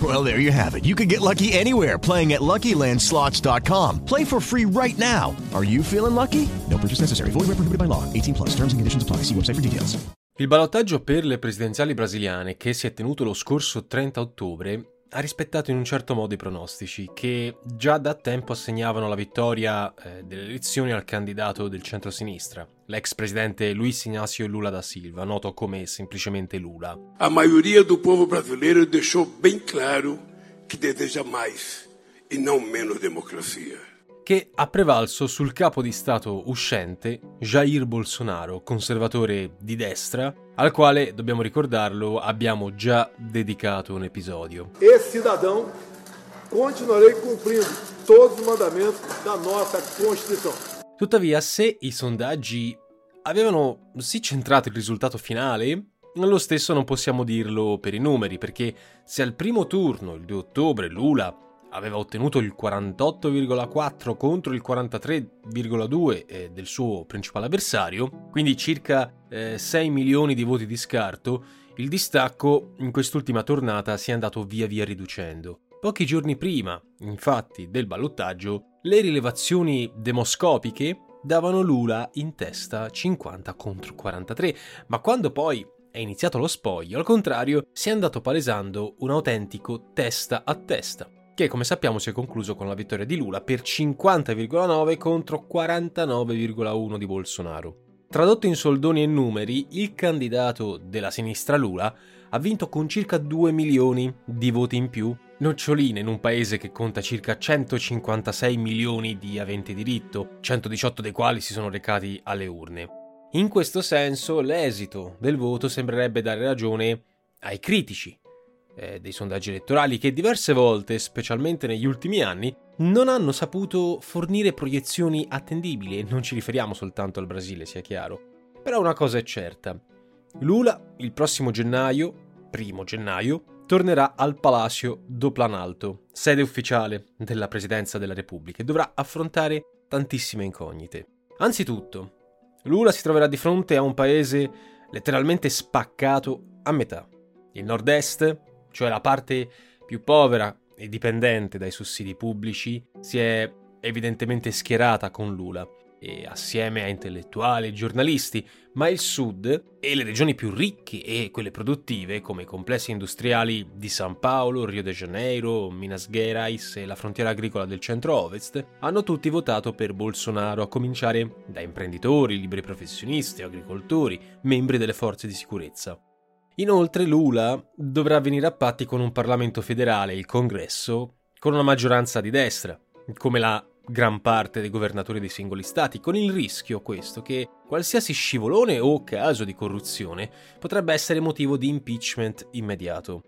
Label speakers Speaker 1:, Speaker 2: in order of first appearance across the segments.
Speaker 1: Well, there you have it. You can get lucky anywhere playing at LuckyLandSlots.com. Play for free right now. Are you feeling lucky? No purchase necessary. Void where prohibited by law. 18 plus. Terms and conditions apply. See website for details.
Speaker 2: Il ballottaggio per le presidenziali brasiliane, che si è tenuto lo scorso 30 ottobre, ha rispettato in un certo modo i pronostici, che già da tempo assegnavano la vittoria eh, delle elezioni al candidato del centro-sinistra, l'ex presidente Luiz Inácio Lula da Silva, noto come semplicemente Lula.
Speaker 3: A maioria do povo brasileiro deixou bem claro que deseja mais e não menos democracia.
Speaker 2: che ha prevalso sul capo di Stato uscente Jair Bolsonaro, conservatore di destra, al quale, dobbiamo ricordarlo, abbiamo già dedicato un episodio.
Speaker 4: Esse cidadão continuarei cumprindo todos os mandamentos da nossa Constituição.
Speaker 2: Tuttavia, se i sondaggi avevano sì centrato il risultato finale, lo stesso non possiamo dirlo per i numeri, perché se al primo turno, il 2 ottobre, Lula aveva ottenuto il 48,4 contro il 43,2 eh, del suo principale avversario, quindi circa eh, 6 milioni di voti di scarto, il distacco in quest'ultima tornata si è andato via via riducendo. Pochi giorni prima, infatti, del ballottaggio, le rilevazioni demoscopiche davano Lula in testa 50 contro 43, ma quando poi è iniziato lo spoglio, al contrario, si è andato palesando un autentico testa a testa che come sappiamo si è concluso con la vittoria di Lula per 50,9 contro 49,1 di Bolsonaro. Tradotto in soldoni e numeri, il candidato della sinistra Lula ha vinto con circa 2 milioni di voti in più, noccioline in un paese che conta circa 156 milioni di aventi diritto, 118 dei quali si sono recati alle urne. In questo senso l'esito del voto sembrerebbe dare ragione ai critici eh, dei sondaggi elettorali che diverse volte, specialmente negli ultimi anni, non hanno saputo fornire proiezioni attendibili e non ci riferiamo soltanto al Brasile, sia chiaro. Però una cosa è certa. Lula il prossimo gennaio, primo gennaio, tornerà al Palacio do Planalto, sede ufficiale della Presidenza della Repubblica, e dovrà affrontare tantissime incognite. Anzitutto, Lula si troverà di fronte a un paese letteralmente spaccato a metà. Il nord-est, cioè la parte più povera e dipendente dai sussidi pubblici, si è evidentemente schierata con Lula e assieme a intellettuali e giornalisti, ma il sud e le regioni più ricche e quelle produttive, come i complessi industriali di San Paolo, Rio de Janeiro, Minas Gerais e la frontiera agricola del centro-ovest, hanno tutti votato per Bolsonaro, a cominciare da imprenditori, liberi professionisti, agricoltori, membri delle forze di sicurezza. Inoltre Lula dovrà venire a patti con un Parlamento federale, il Congresso, con una maggioranza di destra, come la gran parte dei governatori dei singoli stati, con il rischio questo che qualsiasi scivolone o caso di corruzione potrebbe essere motivo di impeachment immediato.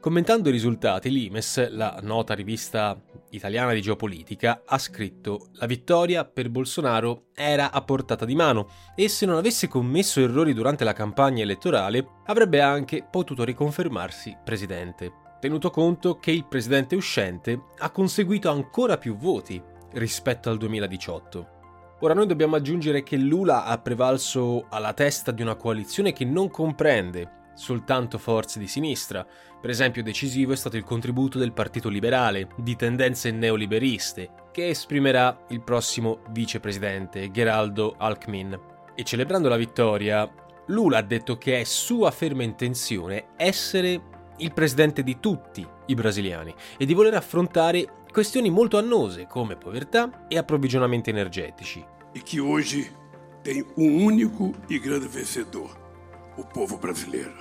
Speaker 2: Commentando i risultati, l'Imes, la nota rivista italiana di geopolitica, ha scritto La vittoria per Bolsonaro era a portata di mano e se non avesse commesso errori durante la campagna elettorale avrebbe anche potuto riconfermarsi presidente, tenuto conto che il presidente uscente ha conseguito ancora più voti rispetto al 2018. Ora noi dobbiamo aggiungere che Lula ha prevalso alla testa di una coalizione che non comprende soltanto forze di sinistra. Per esempio decisivo è stato il contributo del Partito Liberale, di tendenze neoliberiste, che esprimerà il prossimo vicepresidente Geraldo Alckmin. E celebrando la vittoria, Lula ha detto che è sua ferma intenzione essere il presidente di tutti i brasiliani e di voler affrontare questioni molto annose come povertà e approvvigionamenti energetici.
Speaker 3: E che oggi tem um único e grande vencedor: o povo brasileiro.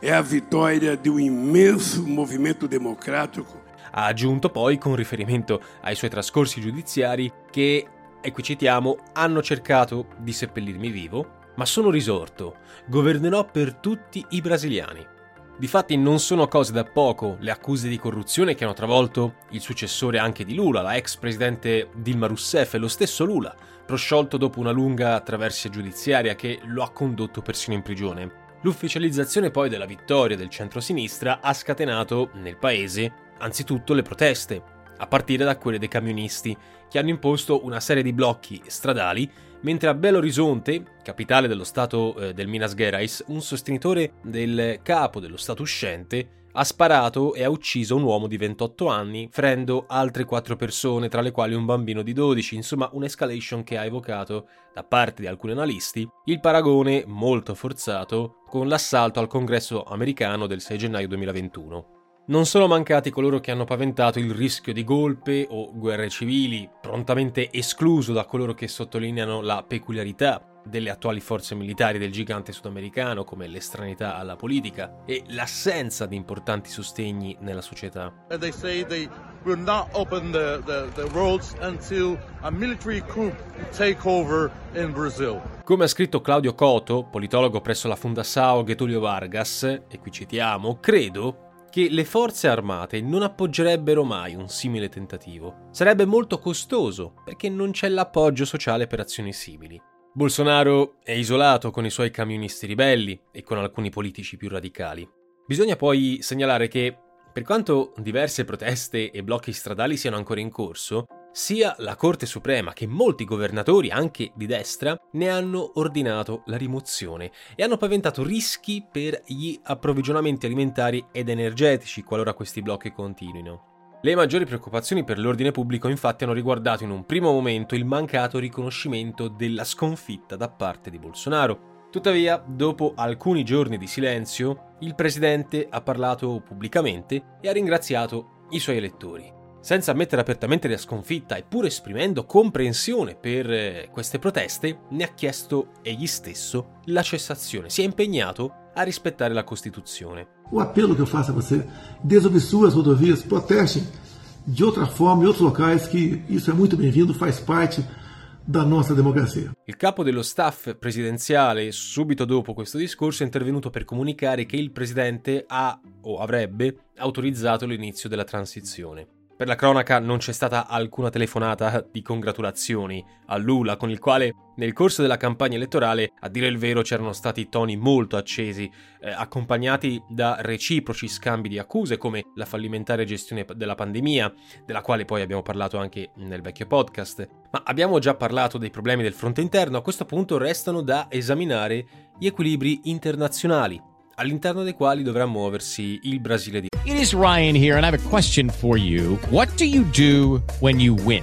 Speaker 3: É a vitória de um imenso movimento democrático.
Speaker 2: Ha aggiunto poi, con riferimento ai suoi trascorsi giudiziari, che, e qui citiamo, hanno cercato di seppellirmi vivo, ma sono risorto, governerò per tutti i brasiliani. Difatti non sono cose da poco le accuse di corruzione che hanno travolto il successore anche di Lula, la ex presidente Dilma Rousseff e lo stesso Lula, prosciolto dopo una lunga traversia giudiziaria che lo ha condotto persino in prigione. L'ufficializzazione poi della vittoria del centro-sinistra ha scatenato nel paese anzitutto le proteste, a partire da quelle dei camionisti, che hanno imposto una serie di blocchi stradali mentre a Belo Horizonte, capitale dello stato eh, del Minas Gerais, un sostenitore del capo dello stato uscente ha sparato e ha ucciso un uomo di 28 anni, ferendo altre 4 persone, tra le quali un bambino di 12, insomma un'escalation che ha evocato, da parte di alcuni analisti, il paragone molto forzato con l'assalto al congresso americano del 6 gennaio 2021. Non sono mancati coloro che hanno paventato il rischio di golpe o guerre civili, prontamente escluso da coloro che sottolineano la peculiarità delle attuali forze militari del gigante sudamericano, come l'estranità alla politica e l'assenza di importanti sostegni nella società.
Speaker 5: They say they will not open the, the, the roads until a military coup take over in Brazil.
Speaker 2: Come ha scritto Claudio Coto, politologo presso la Fundação Getulio Vargas, e qui citiamo, credo che le forze armate non appoggerebbero mai un simile tentativo. Sarebbe molto costoso perché non c'è l'appoggio sociale per azioni simili. Bolsonaro è isolato con i suoi camionisti ribelli e con alcuni politici più radicali. Bisogna poi segnalare che, per quanto diverse proteste e blocchi stradali siano ancora in corso, sia la Corte Suprema che molti governatori, anche di destra, ne hanno ordinato la rimozione e hanno paventato rischi per gli approvvigionamenti alimentari ed energetici qualora questi blocchi continuino. Le maggiori preoccupazioni per l'ordine pubblico infatti hanno riguardato in un primo momento il mancato riconoscimento della sconfitta da parte di Bolsonaro. Tuttavia, dopo alcuni giorni di silenzio, il presidente ha parlato pubblicamente e ha ringraziato i suoi elettori senza ammettere apertamente la sconfitta e pur esprimendo comprensione per eh, queste proteste, ne ha chiesto egli stesso la cessazione. Si è impegnato a rispettare la Costituzione.
Speaker 4: O apelo che eu faço a você, desobstrua as rodovias, protestem de outra forma em outros locais, que isso é muito bem-vindo, faz parte da nostra democrazia.
Speaker 2: Il capo dello staff presidenziale, subito dopo questo discorso, è intervenuto per comunicare che il presidente ha o avrebbe autorizzato l'inizio della transizione. Per la cronaca non c'è stata alcuna telefonata di congratulazioni a Lula, con il quale nel corso della campagna elettorale, a dire il vero, c'erano stati toni molto accesi, eh, accompagnati da reciproci scambi di accuse come la fallimentare gestione della pandemia, della quale poi abbiamo parlato anche nel vecchio podcast. Ma abbiamo già parlato dei problemi del fronte interno, a questo punto restano da esaminare gli equilibri internazionali all'interno dei quali dovrà muoversi il Brasile di
Speaker 6: It is Ryan here and I have a question for you. What do you do when you win?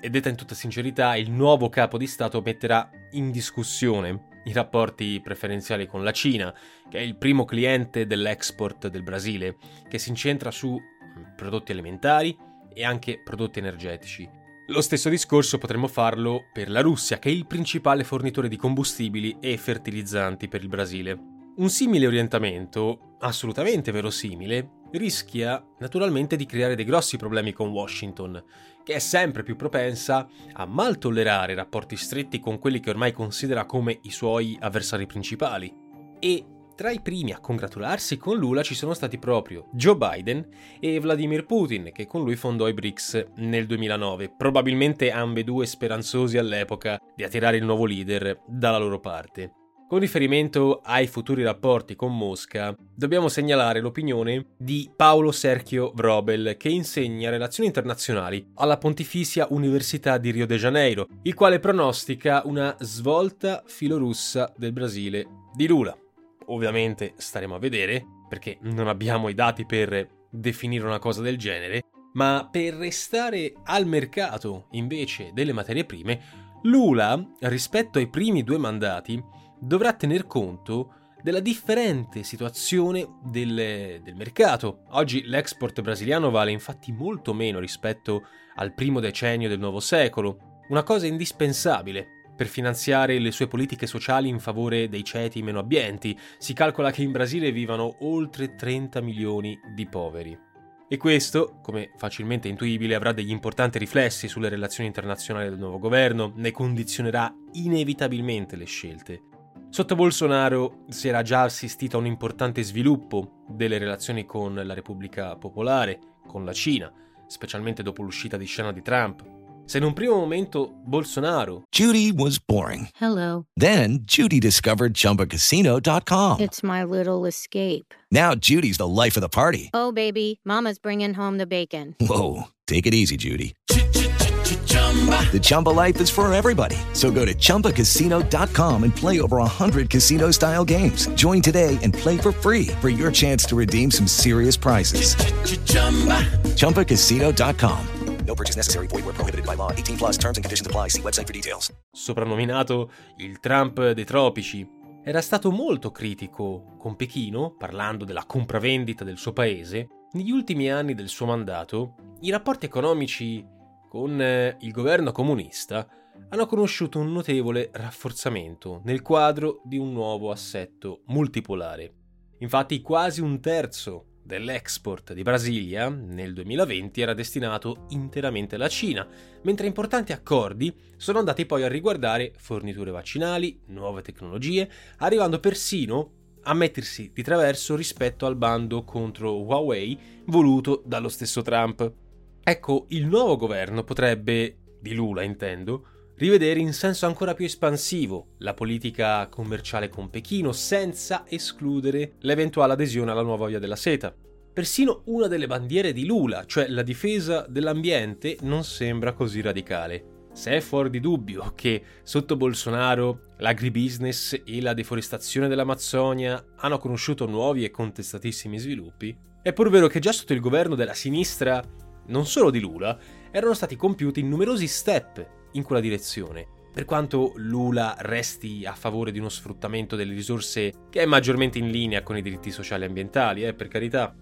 Speaker 2: e detta in tutta sincerità, il nuovo capo di Stato metterà in discussione i rapporti preferenziali con la Cina, che è il primo cliente dell'export del Brasile, che si incentra su prodotti alimentari e anche prodotti energetici. Lo stesso discorso potremmo farlo per la Russia, che è il principale fornitore di combustibili e fertilizzanti per il Brasile. Un simile orientamento, assolutamente verosimile, rischia naturalmente di creare dei grossi problemi con Washington, che è sempre più propensa a mal tollerare rapporti stretti con quelli che ormai considera come i suoi avversari principali. E tra i primi a congratularsi con Lula ci sono stati proprio Joe Biden e Vladimir Putin, che con lui fondò i BRICS nel 2009, probabilmente ambedue speranzosi all'epoca di attirare il nuovo leader dalla loro parte. Con riferimento ai futuri rapporti con Mosca, dobbiamo segnalare l'opinione di Paolo Sergio Vrobel, che insegna relazioni internazionali alla Pontificia Università di Rio de Janeiro, il quale pronostica una svolta filorussa del Brasile di Lula. Ovviamente staremo a vedere, perché non abbiamo i dati per definire una cosa del genere, ma per restare al mercato invece delle materie prime, Lula, rispetto ai primi due mandati, dovrà tener conto della differente situazione del, del, mercato. Oggi l'export brasiliano vale infatti molto meno rispetto al primo decennio del nuovo secolo, una cosa indispensabile per finanziare le sue politiche sociali in favore dei ceti meno abbienti. Si calcola che in Brasile vivano oltre 30 milioni di poveri. E questo, come facilmente intuibile, avrà degli importanti riflessi sulle relazioni internazionali del nuovo governo, ne condizionerà inevitabilmente le scelte. Sotto Bolsonaro si era già assistito a un importante sviluppo delle relazioni con la Repubblica Popolare, con la Cina, specialmente dopo l'uscita di scena di Trump. Se in un primo momento Bolsonaro
Speaker 7: Judy was boring.
Speaker 8: Hello.
Speaker 7: Then Judy discovered chumbacasino.com.
Speaker 8: It's my little escape.
Speaker 7: Now Judy's the life of the party.
Speaker 8: Oh baby, mama's bringing home the bacon.
Speaker 7: Whoa, take it easy Judy. The Chumba life is for everybody. So go to ChumbaCasino.com and play over 100 casino style games. Join today and play for free for your chance to redeem some serious prizes. ChumbaCasino.com.
Speaker 9: No purchase necessary. Void where prohibited by law. 18 plus terms and conditions apply. See website for details.
Speaker 2: Soprannominato il Trump dei tropici, era stato molto critico con Pechino, parlando della compravendita del suo paese. Negli ultimi anni del suo mandato, i rapporti economici con eh, il governo comunista hanno conosciuto un notevole rafforzamento nel quadro di un nuovo assetto multipolare. Infatti quasi un terzo dell'export di Brasilia nel 2020 era destinato interamente alla Cina, mentre importanti accordi sono andati poi a riguardare forniture vaccinali, nuove tecnologie, arrivando persino a mettersi di traverso rispetto al bando contro Huawei voluto dallo stesso Trump. Ecco, il nuovo governo potrebbe, di Lula intendo, rivedere in senso ancora più espansivo la politica commerciale con Pechino senza escludere l'eventuale adesione alla nuova via della seta. Persino una delle bandiere di Lula, cioè la difesa dell'ambiente, non sembra così radicale. Se è fuori di dubbio che sotto Bolsonaro l'agribusiness e la deforestazione dell'Amazzonia hanno conosciuto nuovi e contestatissimi sviluppi, è pur vero che già sotto il governo della sinistra, non solo di Lula, erano stati compiuti numerosi step in quella direzione. Per quanto Lula resti a favore di uno sfruttamento delle risorse che è maggiormente in linea con i diritti sociali e ambientali, eh, per carità.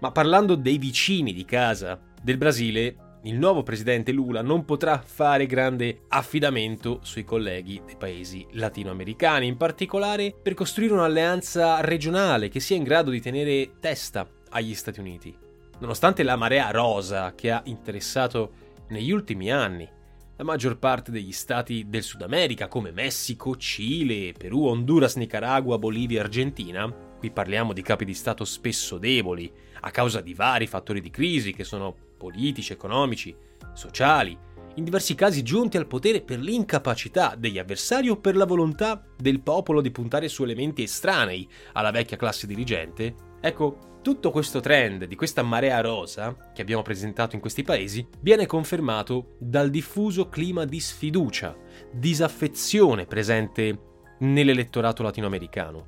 Speaker 2: Ma parlando dei vicini di casa del Brasile, il nuovo presidente Lula non potrà fare grande affidamento sui colleghi dei paesi latinoamericani, in particolare per costruire un'alleanza regionale che sia in grado di tenere testa agli Stati Uniti. Nonostante la marea rosa che ha interessato negli ultimi anni la maggior parte degli stati del Sud America come Messico, Cile, Perù, Honduras, Nicaragua, Bolivia e Argentina, qui parliamo di capi di Stato spesso deboli a causa di vari fattori di crisi che sono politici, economici, sociali, in diversi casi giunti al potere per l'incapacità degli avversari o per la volontà del popolo di puntare su elementi estranei alla vecchia classe dirigente, ecco, tutto questo trend di questa marea rosa che abbiamo presentato in questi paesi viene confermato dal diffuso clima di sfiducia, disaffezione presente nell'elettorato latinoamericano.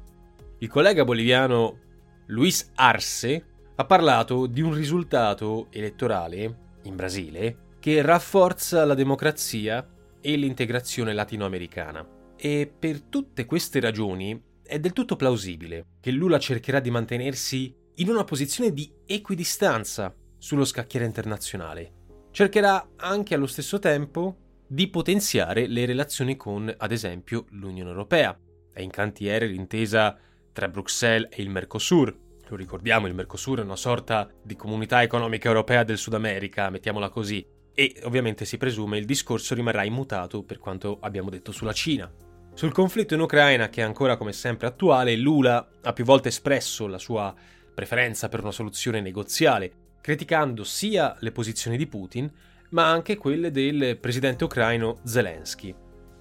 Speaker 2: Il collega boliviano Luis Arce ha parlato di un risultato elettorale in Brasile che rafforza la democrazia e l'integrazione latinoamericana. E per tutte queste ragioni è del tutto plausibile che Lula cercherà di mantenersi in una posizione di equidistanza sullo scacchiere internazionale. Cercherà anche allo stesso tempo di potenziare le relazioni con, ad esempio, l'Unione Europea. È in cantiere l'intesa tra Bruxelles e il Mercosur. Lo ricordiamo, il Mercosur è una sorta di comunità economica europea del Sud America, mettiamola così. E ovviamente si presume il discorso rimarrà immutato per quanto abbiamo detto sulla Cina. Sul conflitto in Ucraina, che è ancora come sempre attuale, Lula ha più volte espresso la sua preferenza per una soluzione negoziale, criticando sia le posizioni di Putin, ma anche quelle del presidente ucraino Zelensky.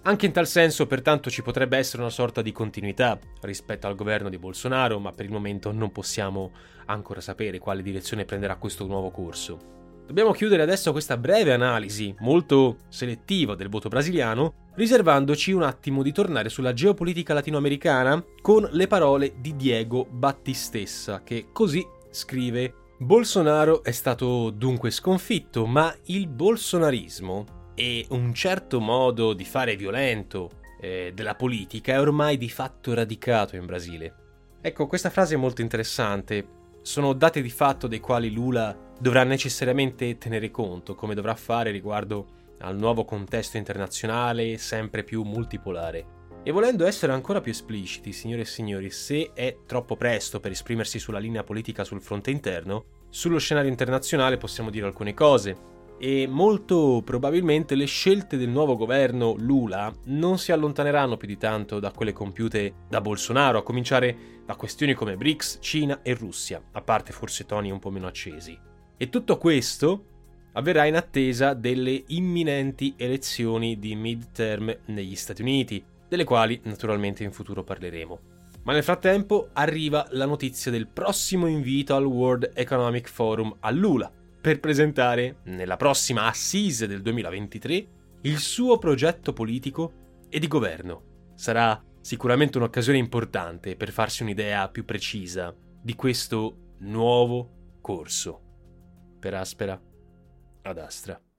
Speaker 2: Anche in tal senso, pertanto, ci potrebbe essere una sorta di continuità rispetto al governo di Bolsonaro, ma per il momento non possiamo ancora sapere quale direzione prenderà questo nuovo corso. Dobbiamo chiudere adesso questa breve analisi, molto selettiva del voto brasiliano, riservandoci un attimo di tornare sulla geopolitica latinoamericana con le parole di Diego Battistessa, che così scrive Bolsonaro è stato dunque sconfitto, ma il bolsonarismo e un certo modo di fare violento eh, della politica è ormai di fatto radicato in Brasile. Ecco, questa frase è molto interessante. Sono dati di fatto dei quali Lula dovrà necessariamente tenere conto, come dovrà fare riguardo al nuovo contesto internazionale sempre più multipolare. E volendo essere ancora più espliciti, signore e signori, se è troppo presto per esprimersi sulla linea politica sul fronte interno, sullo scenario internazionale possiamo dire alcune cose. E molto probabilmente le scelte del nuovo governo Lula non si allontaneranno più di tanto da quelle compiute da Bolsonaro, a cominciare da questioni come BRICS, Cina e Russia, a parte forse toni un po' meno accesi. E tutto questo avverrà in attesa delle imminenti elezioni di midterm negli Stati Uniti, delle quali naturalmente in futuro parleremo. Ma nel frattempo arriva la notizia del prossimo invito al World Economic Forum a Lula per presentare, nella prossima Assise del 2023, il suo progetto politico e di governo. Sarà sicuramente un'occasione importante per farsi un'idea più precisa di questo nuovo corso. Per Aspera ad Astra.